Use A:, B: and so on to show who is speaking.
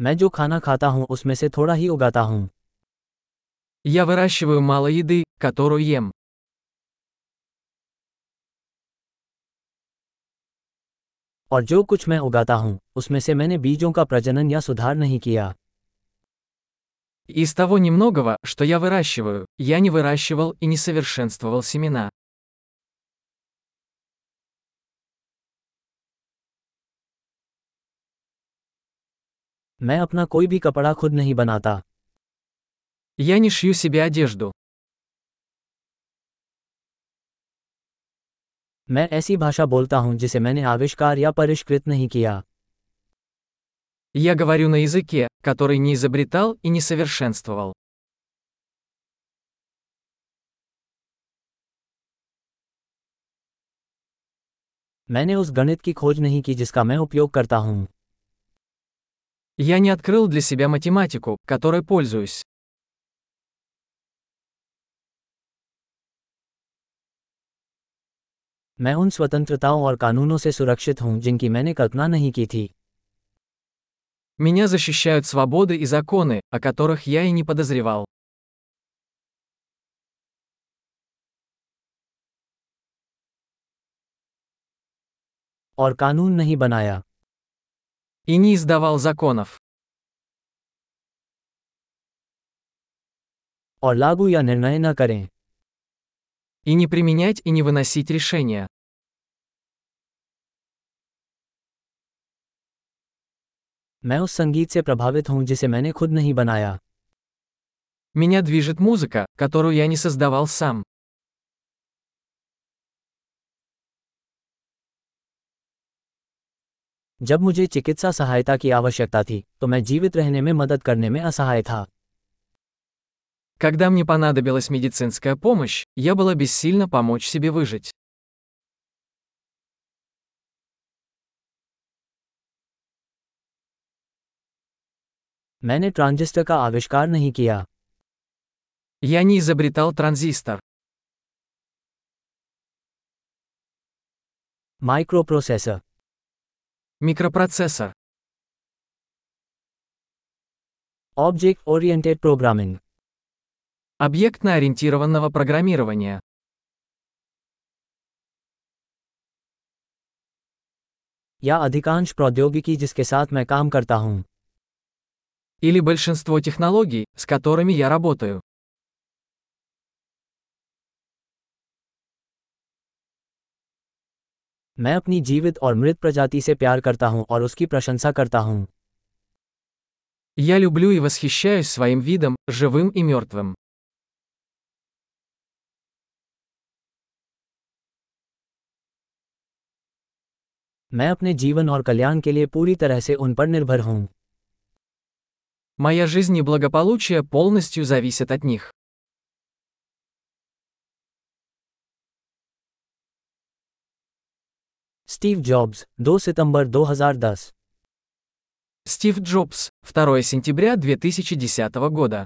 A: मैं जो खाना खाता हूँ उसमें से थोड़ा ही उगाता हूँ
B: Я выращиваю мало еды, которую ем.
A: और जो कुछ मैं उगाता हूँ उसमें से मैंने बीजों का प्रजनन या सुधार नहीं किया
B: Из того немногого, что я выращиваю, я не выращивал и не совершенствовал семена.
A: मैं अपना कोई भी कपड़ा खुद नहीं बनाता
B: Я не шью себе одежду.
A: मैं ऐसी भाषा बोलता हूँ जिसे मैंने आविष्कार या परिष्कृत नहीं किया
B: Я говорю на языке, который не изобретал и не совершенствовал.
A: मैंने उस गणित की खोज नहीं की जिसका मैं उपयोग करता हूँ
B: Я не открыл для себя математику, которой пользуюсь.
A: मैं उन स्वतंत्रताओं और कानूनों से सुरक्षित हूँ जिनकी मैंने कल्पना नहीं की थी
B: Меня защищают свободы и законы, о которых я и не подозревал.
A: और कानून नहीं बनाया
B: И не издавал законов.
A: और लागू या निर्णय न करें
B: И не применять и не выносить решения.
A: मैं उस संगीत से प्रभावित हूँ जिसे मैंने खुद नहीं बनाया
B: Меня движет музыка, которую я не создавал сам.
A: जब मुझे चिकित्सा सहायता की आवश्यकता थी तो मैं जीवित रहने में मदद करने में असहाय था
B: Когда мне понадобилась медицинская помощь, я была бессильна помочь себе выжить.
A: मैंने ट्रांजिस्टर का आविष्कार नहीं किया
B: Я не изобретал транзистор.
A: माइक्रोप्रोसेसर
B: Микропроцессор.
A: Object oriented programming
B: Объектно-ориентированного программирования.
A: या अधिकांश प्रौद्योगिकी जिसके साथ मैं काम करता हूँ
B: Или большинство технологий, с которыми я работаю.
A: मैं अपनी जीवित और मृत प्रजाति से प्यार करता हूँ और उसकी प्रशंसा करता हूँ
B: Я люблю и восхищаюсь своим видом, живым и мертвым.
A: मैं अपने जीवन और कल्याण के लिए पूरी तरह से उन पर निर्भर हूँ
B: Моя жизнь и благополучие полностью зависят от них.
A: स्टीव जॉब्स 2 सितंबर 2010
B: Стив Джобс, 2 сентября 2010 года.